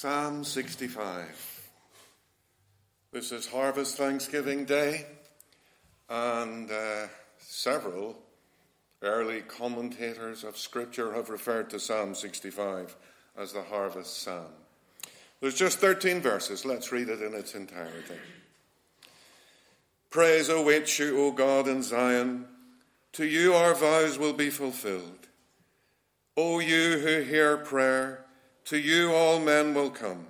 Psalm 65. This is Harvest Thanksgiving Day, and uh, several early commentators of Scripture have referred to Psalm 65 as the Harvest Psalm. There's just 13 verses. Let's read it in its entirety. Praise awaits you, O God in Zion. To you our vows will be fulfilled. O you who hear prayer, to you all men will come.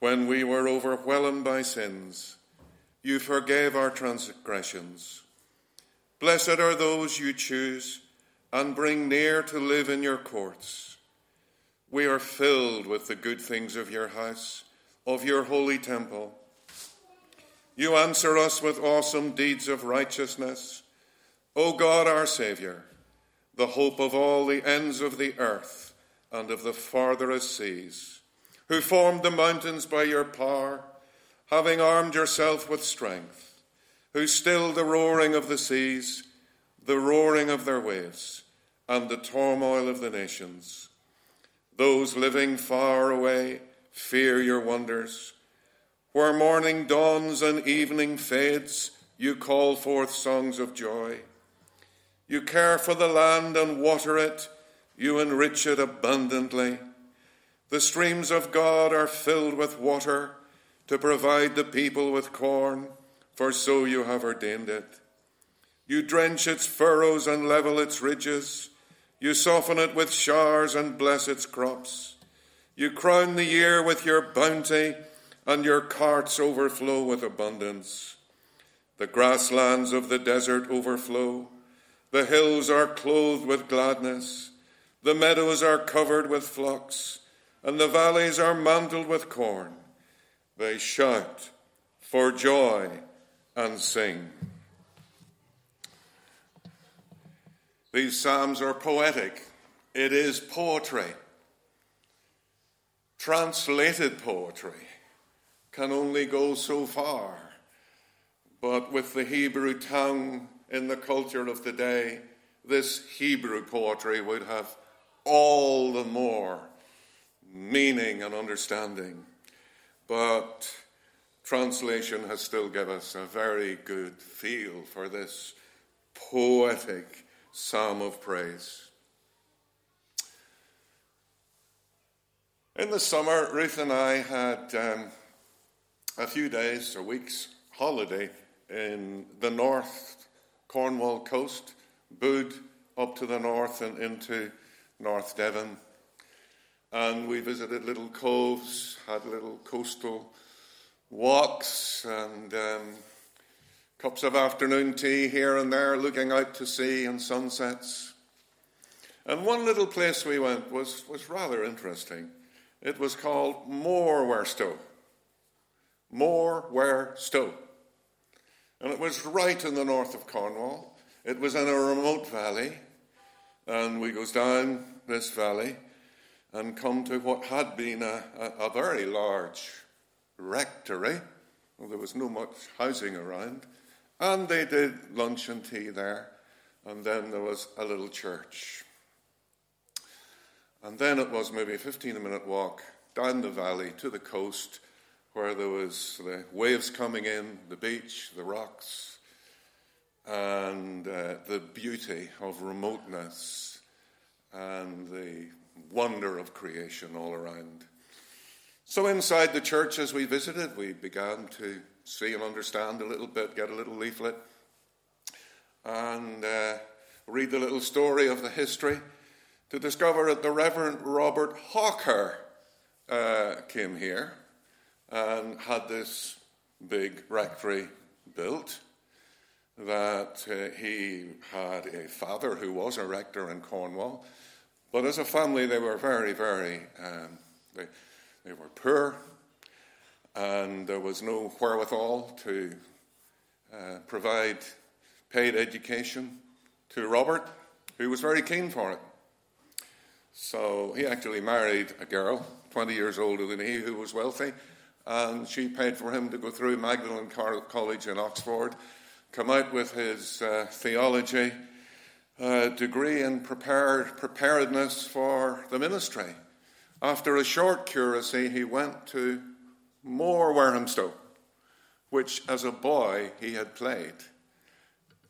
When we were overwhelmed by sins, you forgave our transgressions. Blessed are those you choose and bring near to live in your courts. We are filled with the good things of your house, of your holy temple. You answer us with awesome deeds of righteousness. O God, our Saviour, the hope of all the ends of the earth and of the farthest seas, who formed the mountains by your power, having armed yourself with strength, who stilled the roaring of the seas, the roaring of their waves, and the turmoil of the nations. Those living far away fear your wonders. Where morning dawns and evening fades, you call forth songs of joy. You care for the land and water it you enrich it abundantly. The streams of God are filled with water to provide the people with corn, for so you have ordained it. You drench its furrows and level its ridges. You soften it with showers and bless its crops. You crown the year with your bounty, and your carts overflow with abundance. The grasslands of the desert overflow. The hills are clothed with gladness. The meadows are covered with flocks, and the valleys are mantled with corn. They shout for joy and sing. These Psalms are poetic. It is poetry. Translated poetry can only go so far. But with the Hebrew tongue in the culture of the day, this Hebrew poetry would have all the more meaning and understanding. But translation has still given us a very good feel for this poetic psalm of praise. In the summer, Ruth and I had um, a few days or weeks holiday in the north Cornwall coast, Bude up to the north and into North Devon. And we visited little coves, had little coastal walks, and um, cups of afternoon tea here and there, looking out to sea and sunsets. And one little place we went was, was rather interesting. It was called Morwenstow. Morwenstow. And it was right in the north of Cornwall. It was in a remote valley and we goes down this valley and come to what had been a, a, a very large rectory. Well, there was no much housing around. And they did lunch and tea there. And then there was a little church. And then it was maybe a 15 minute walk down the valley to the coast where there was the waves coming in, the beach, the rocks, and uh, the beauty of remoteness and the wonder of creation all around. So, inside the church, as we visited, we began to see and understand a little bit, get a little leaflet, and uh, read the little story of the history to discover that the Reverend Robert Hawker uh, came here and had this big rectory built that uh, he had a father who was a rector in Cornwall, but as a family they were very, very, um, they, they were poor, and there was no wherewithal to uh, provide paid education to Robert, who was very keen for it. So he actually married a girl, 20 years older than he, who was wealthy, and she paid for him to go through Magdalen College in Oxford come out with his uh, theology uh, degree in prepared, preparedness for the ministry. After a short curacy, he went to Moor Wareham which as a boy he had played.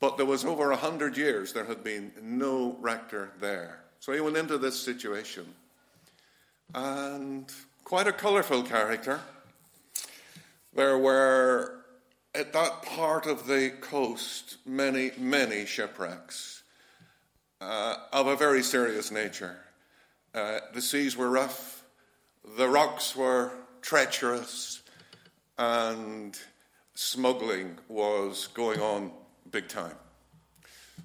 But there was over a hundred years there had been no rector there. So he went into this situation. And quite a colourful character. There were, at that part of the coast, many, many shipwrecks uh, of a very serious nature. Uh, the seas were rough, the rocks were treacherous, and smuggling was going on big time.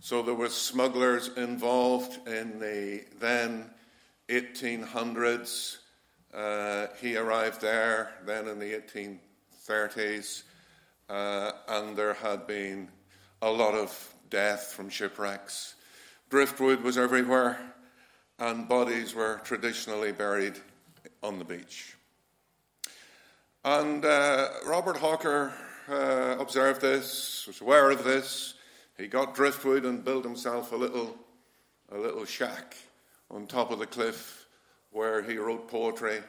So there were smugglers involved in the then 1800s. Uh, he arrived there then in the 1830s, uh, and there had been a lot of death from shipwrecks. Driftwood was everywhere, and bodies were traditionally buried on the beach. And uh, Robert Hawker uh, observed this, was aware of this. He got driftwood and built himself a little, a little shack on top of the cliff where he wrote poetry.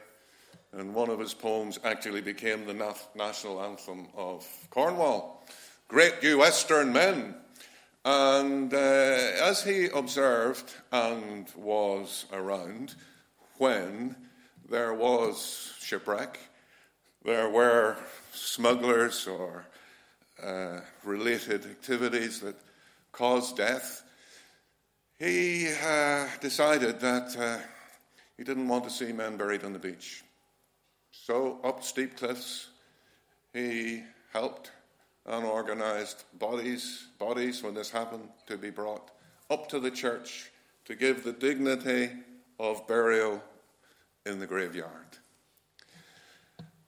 And one of his poems actually became the national anthem of Cornwall. Great you Western men, and uh, as he observed and was around when there was shipwreck, there were smugglers or uh, related activities that caused death, he uh, decided that uh, he didn't want to see men buried on the beach. So, up steep cliffs, he helped unorganized bodies, bodies when this happened, to be brought up to the church to give the dignity of burial in the graveyard.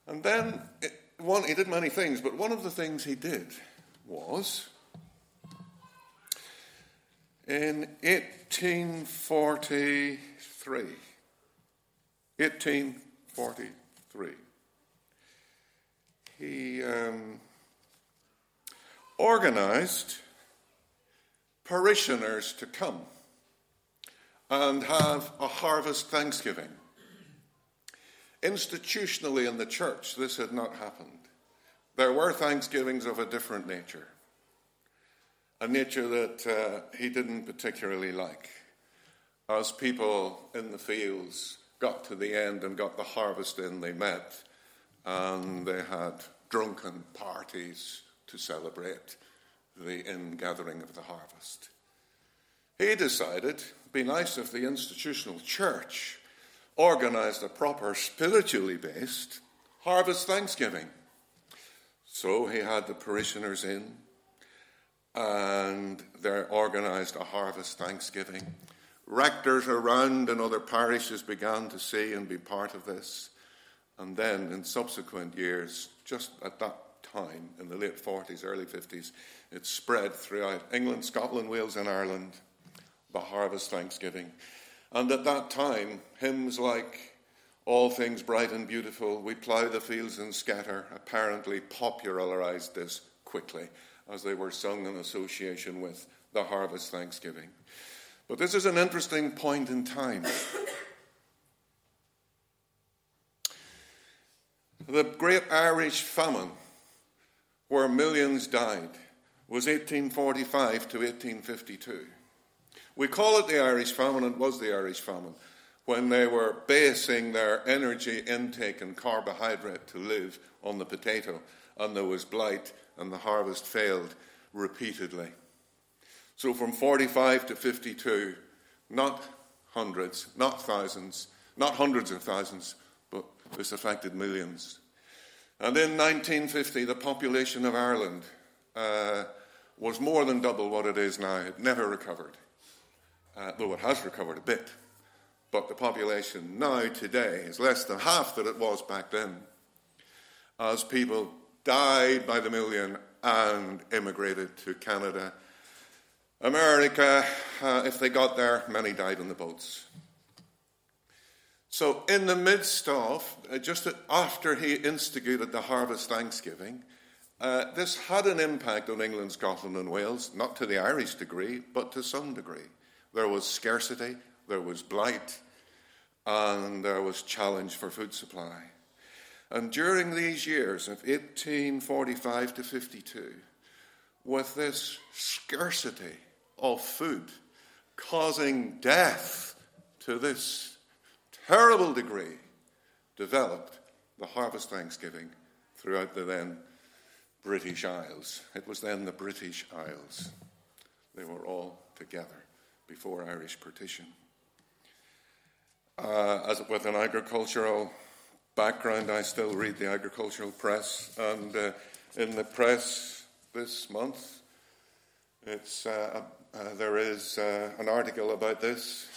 And then, it, one, he did many things, but one of the things he did was in 1843. 1843. He. Um, organized parishioners to come and have a harvest thanksgiving. Institutionally in the church, this had not happened. There were thanksgivings of a different nature, a nature that uh, he didn't particularly like. As people in the fields got to the end and got the harvest in, they met and they had drunken parties to celebrate the ingathering of the harvest. He decided it'd be nice if the institutional church organized a proper, spiritually based harvest thanksgiving. So he had the parishioners in and they organized a harvest thanksgiving. Rectors around in other parishes began to see and be part of this. And then in subsequent years, just at that time, in the late 40s, early 50s, it spread throughout England, Scotland, Wales, and Ireland, the harvest thanksgiving. And at that time, hymns like All Things Bright and Beautiful, We Plough the Fields and Scatter, apparently popularized this quickly as they were sung in association with the harvest thanksgiving. But this is an interesting point in time. The Great Irish Famine where millions died was 1845 to 1852. We call it the Irish famine, it was the Irish famine, when they were basing their energy intake and carbohydrate to live on the potato, and there was blight, and the harvest failed repeatedly. So from 45 to 52, not hundreds, not thousands, not hundreds of thousands, but this affected millions. And in 1950, the population of Ireland uh, was more than double what it is now. It never recovered, uh, though it has recovered a bit. But the population now, today, is less than half that it was back then, as people died by the million and immigrated to Canada. America, uh, if they got there, many died on the boats. So, in the midst of, uh, just after he instigated the harvest thanksgiving, uh, this had an impact on England, Scotland, and Wales, not to the Irish degree, but to some degree. There was scarcity, there was blight, and there was challenge for food supply. And during these years of 1845 to 52, with this scarcity of food causing death to this terrible degree, developed the harvest thanksgiving throughout the then British Isles. It was then the British Isles. They were all together before Irish partition. Uh, as with an agricultural background, I still read the agricultural press, and uh, in the press this month, it's, uh, uh there is uh, an article about this.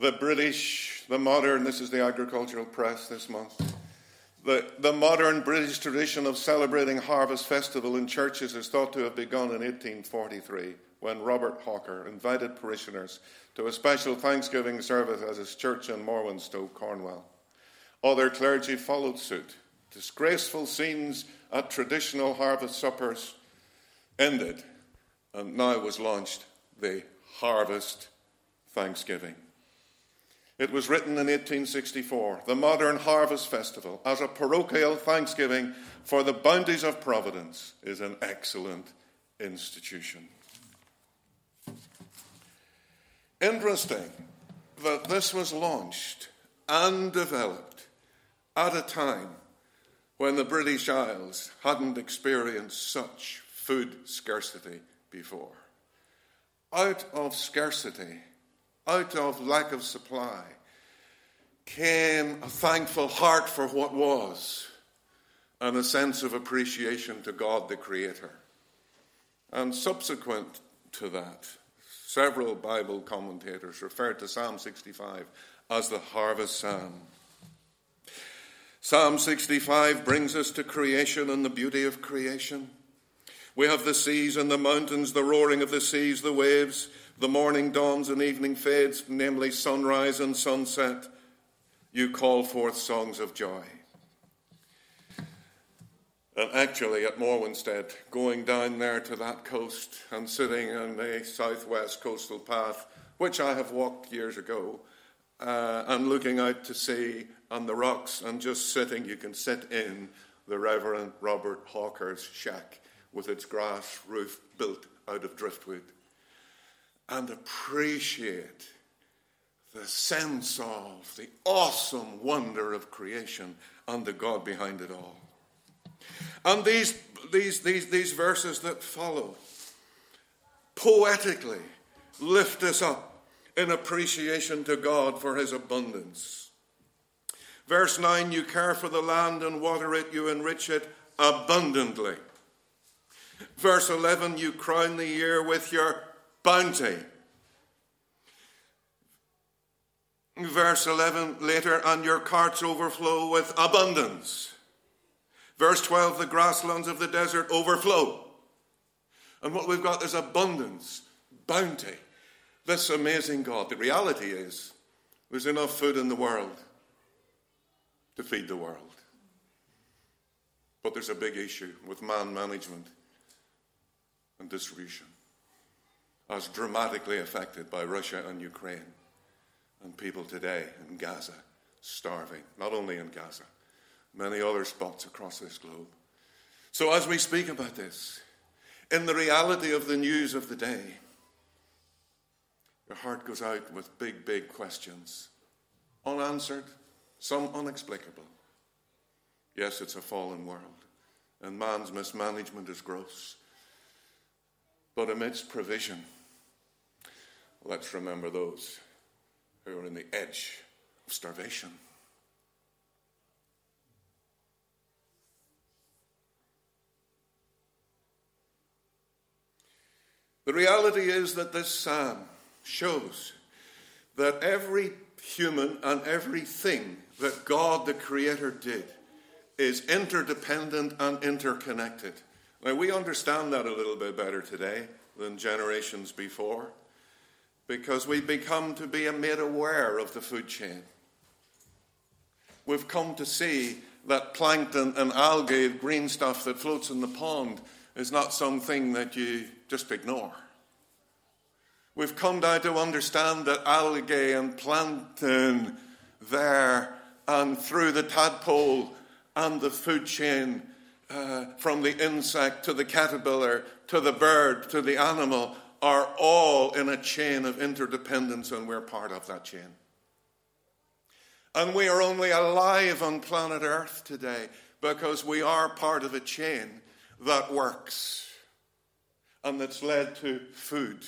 The British, the modern, this is the agricultural press this month. The, the modern British tradition of celebrating Harvest Festival in churches is thought to have begun in 1843 when Robert Hawker invited parishioners to a special Thanksgiving service at his church in Morwenstow, Cornwall. Other clergy followed suit. Disgraceful scenes at traditional harvest suppers ended, and now was launched the Harvest Thanksgiving. It was written in 1864, the modern harvest festival, as a parochial thanksgiving for the bounties of providence, is an excellent institution. Interesting that this was launched and developed at a time when the British Isles hadn't experienced such food scarcity before. Out of scarcity, out of lack of supply, came a thankful heart for what was and a sense of appreciation to God the Creator. And subsequent to that, several Bible commentators refer to Psalm 65 as the harvest psalm. Psalm 65 brings us to creation and the beauty of creation. We have the seas and the mountains, the roaring of the seas, the waves, the morning dawns and evening fades, namely sunrise and sunset. You call forth songs of joy. And actually, at Morwenstead, going down there to that coast and sitting on the southwest coastal path, which I have walked years ago, uh, and looking out to sea on the rocks and just sitting, you can sit in the Reverend Robert Hawker's shack with its grass roof built out of driftwood and appreciate the sense of the awesome wonder of creation and the God behind it all. And these, these, these, these verses that follow poetically lift us up in appreciation to God for his abundance. Verse 9 You care for the land and water it, you enrich it abundantly. Verse 11 You crown the year with your bounty. Verse 11 later, and your carts overflow with abundance. Verse 12, the grasslands of the desert overflow. And what we've got is abundance, bounty. This amazing God. The reality is, there's enough food in the world to feed the world. But there's a big issue with man management and distribution, as dramatically affected by Russia and Ukraine and people today in Gaza starving, not only in Gaza, many other spots across this globe. So, as we speak about this, in the reality of the news of the day, your heart goes out with big, big questions, unanswered, some unexplicable. Yes, it's a fallen world, and man's mismanagement is gross. But amidst provision, let's remember those who are in the edge of starvation. The reality is that this psalm shows that every human and everything that God the Creator did is interdependent and interconnected. Now, we understand that a little bit better today than generations before because we've become to be made aware of the food chain. We've come to see that plankton and algae, green stuff that floats in the pond, is not something that you just ignore. We've come now to understand that algae and plankton there and through the tadpole and the food chain, uh, from the insect to the caterpillar to the bird to the animal, are all in a chain of interdependence, and we're part of that chain. And we are only alive on planet Earth today because we are part of a chain that works and that's led to food.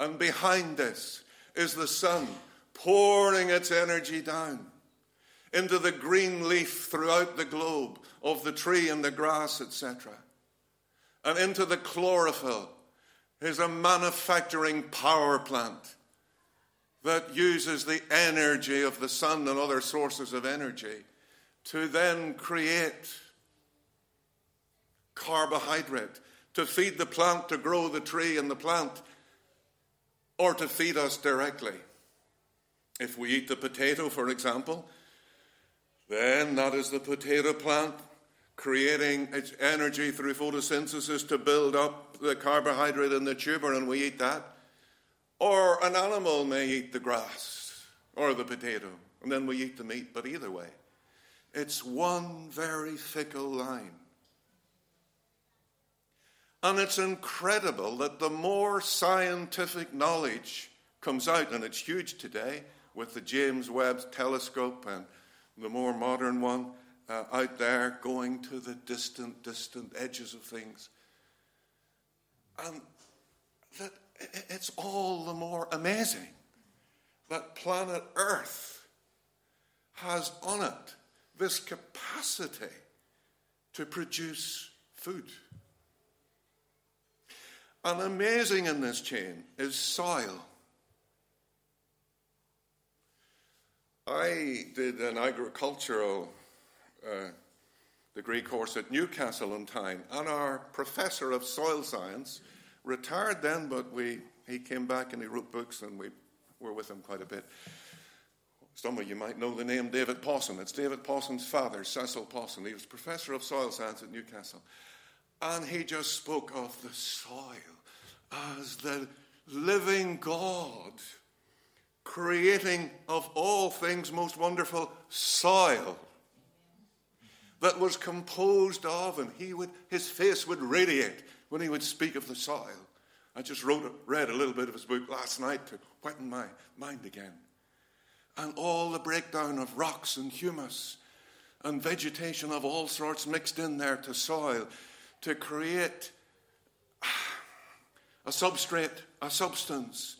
And behind this is the sun pouring its energy down into the green leaf throughout the globe of the tree and the grass, etc. And into the chlorophyll is a manufacturing power plant that uses the energy of the sun and other sources of energy to then create carbohydrate to feed the plant, to grow the tree and the plant, or to feed us directly. If we eat the potato, for example, then that is the potato plant creating its energy through photosynthesis to build up the carbohydrate in the tuber, and we eat that. Or an animal may eat the grass or the potato, and then we eat the meat, but either way, it's one very fickle line. And it's incredible that the more scientific knowledge comes out, and it's huge today with the James Webb telescope and the more modern one uh, out there going to the distant, distant edges of things. And that it's all the more amazing that planet Earth has on it this capacity to produce food. And amazing in this chain is soil. I did an agricultural uh, degree course at Newcastle in Tyne, and our professor of soil science retired then, but we, he came back and he wrote books, and we were with him quite a bit. Some of you might know the name David Pawson. It's David Pawson's father, Cecil Pawson. He was professor of soil science at Newcastle. And he just spoke of the soil as the living God creating of all things most wonderful soil that was composed of, and he would, his face would radiate when he would speak of the soil. I just wrote, read a little bit of his book last night to weten my mind again. And all the breakdown of rocks and humus and vegetation of all sorts mixed in there to soil to create a substrate, a substance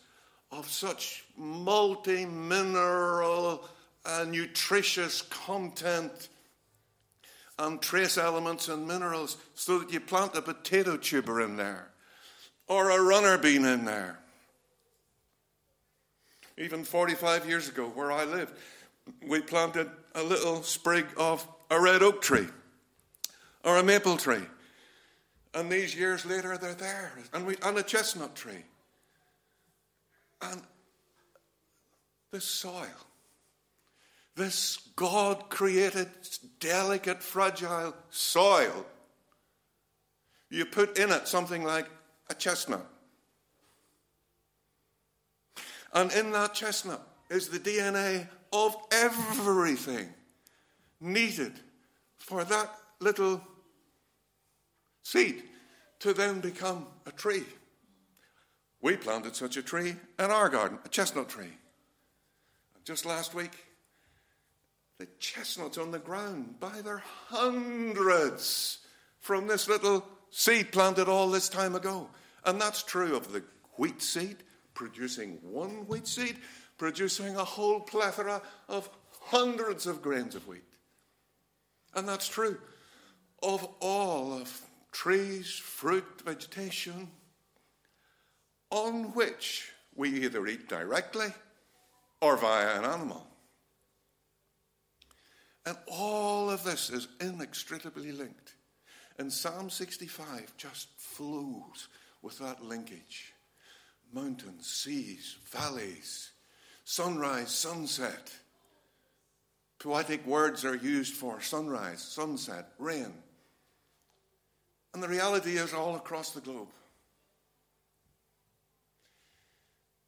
of such multi mineral and nutritious content and trace elements and minerals so that you plant a potato tuber in there or a runner bean in there. Even 45 years ago, where I lived, we planted a little sprig of a red oak tree or a maple tree. And these years later, they're there. And, we, and a chestnut tree. And the soil, this God created, delicate, fragile soil, you put in it something like a chestnut. And in that chestnut is the DNA of everything needed for that little seed to then become a tree. We planted such a tree in our garden, a chestnut tree. Just last week, the chestnuts on the ground by their hundreds from this little seed planted all this time ago. And that's true of the wheat seed, producing one wheat seed, producing a whole plethora of hundreds of grains of wheat. And that's true of all of trees, fruit, vegetation, on which we either eat directly or via an animal. And all of this is inextricably linked. And Psalm 65 just flows with that linkage. Mountains, seas, valleys, sunrise, sunset. Poetic words are used for sunrise, sunset, rain. And the reality is all across the globe.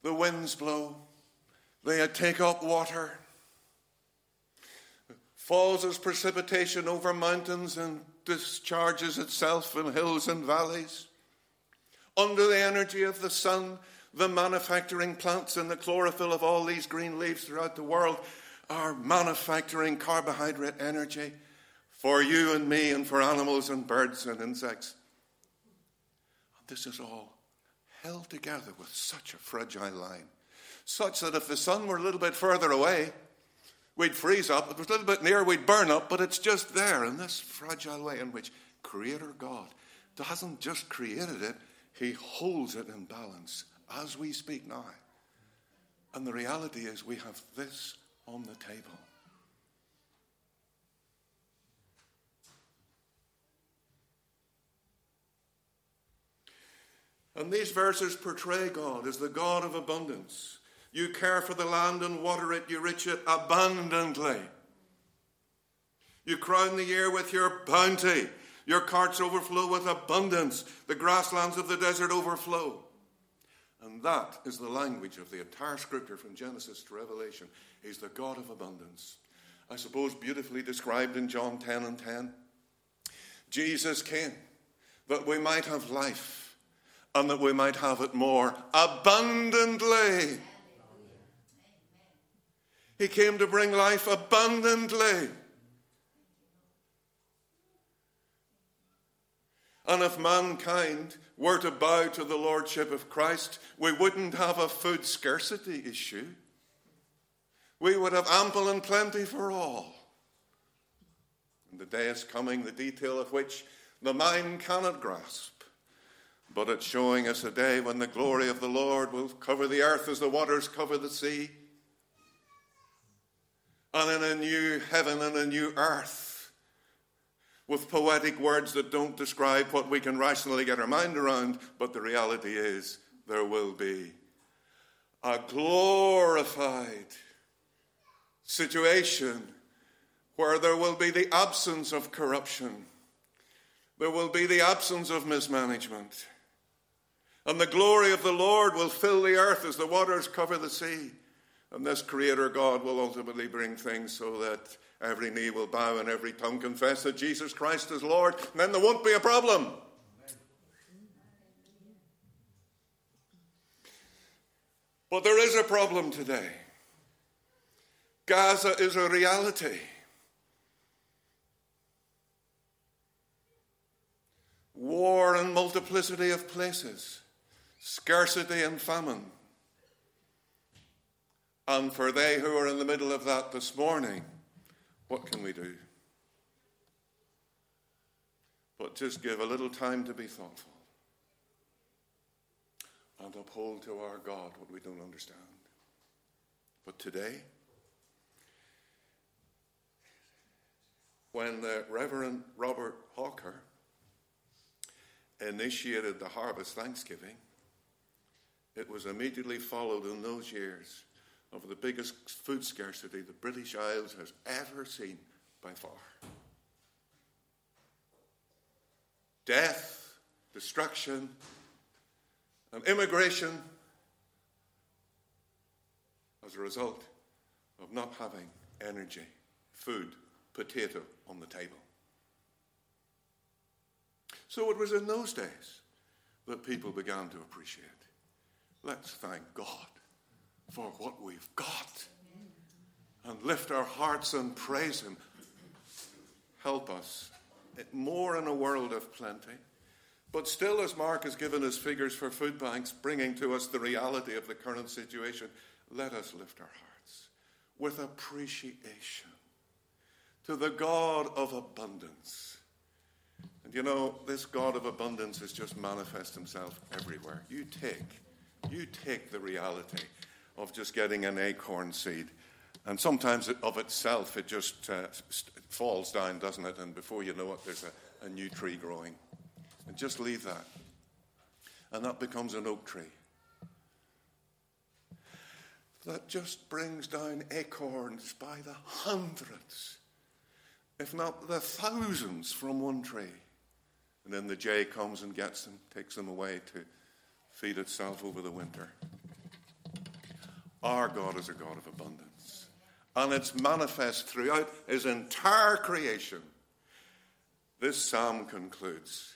The winds blow, they take up water, falls as precipitation over mountains and discharges itself in hills and valleys. Under the energy of the sun, the manufacturing plants and the chlorophyll of all these green leaves throughout the world are manufacturing carbohydrate energy for you and me and for animals and birds and insects. This is all held together with such a fragile line, such that if the sun were a little bit further away, we'd freeze up. If it was a little bit near, we'd burn up, but it's just there in this fragile way in which Creator God hasn't just created it, He holds it in balance as we speak now. And the reality is, we have this on the table. And these verses portray God as the God of abundance. You care for the land and water it, you rich it abundantly. You crown the year with your bounty. Your carts overflow with abundance. The grasslands of the desert overflow. And that is the language of the entire scripture from Genesis to Revelation. He's the God of abundance. I suppose beautifully described in John 10 and 10. Jesus came that we might have life and that we might have it more abundantly. He came to bring life abundantly. And if mankind were to bow to the Lordship of Christ, we wouldn't have a food scarcity issue. We would have ample and plenty for all. And the day is coming, the detail of which the mind cannot grasp. But it's showing us a day when the glory of the Lord will cover the earth as the waters cover the sea. And in a new heaven and a new earth, with poetic words that don't describe what we can rationally get our mind around, but the reality is there will be a glorified situation where there will be the absence of corruption, there will be the absence of mismanagement, and the glory of the Lord will fill the earth as the waters cover the sea. And this Creator God will ultimately bring things so that Every knee will bow and every tongue confess that Jesus Christ is Lord. And then there won't be a problem. But there is a problem today. Gaza is a reality. War and multiplicity of places, scarcity and famine. And for they who are in the middle of that this morning, what can we do? But just give a little time to be thoughtful and uphold to our God what we don't understand. But today, when the Reverend Robert Hawker initiated the Harvest Thanksgiving, it was immediately followed in those years of the biggest food scarcity the British Isles has ever seen by far. Death, destruction, and immigration as a result of not having energy, food, potato on the table. So it was in those days that people began to appreciate. Let's thank God for what we've got and lift our hearts and praise Him. Help us more in a world of plenty. But still, as Mark has given us figures for food banks, bringing to us the reality of the current situation, let us lift our hearts with appreciation to the God of abundance. And you know, this God of abundance has just manifest himself everywhere. You take, you take the reality of just getting an acorn seed. And sometimes of itself, it just uh, falls down, doesn't it? And before you know it, there's a, a new tree growing. And just leave that. And that becomes an oak tree. That just brings down acorns by the hundreds, if not the thousands, from one tree. And then the jay comes and gets them, takes them away to feed itself over the winter. Our God is a God of abundance. And it's manifest throughout his entire creation. This psalm concludes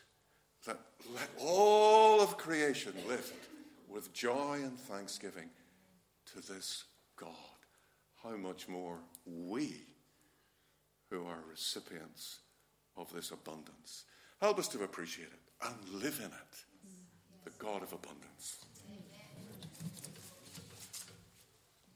that let all of creation lift with joy and thanksgiving to this God. How much more we, who are recipients of this abundance, help us to appreciate it and live in it, the God of abundance.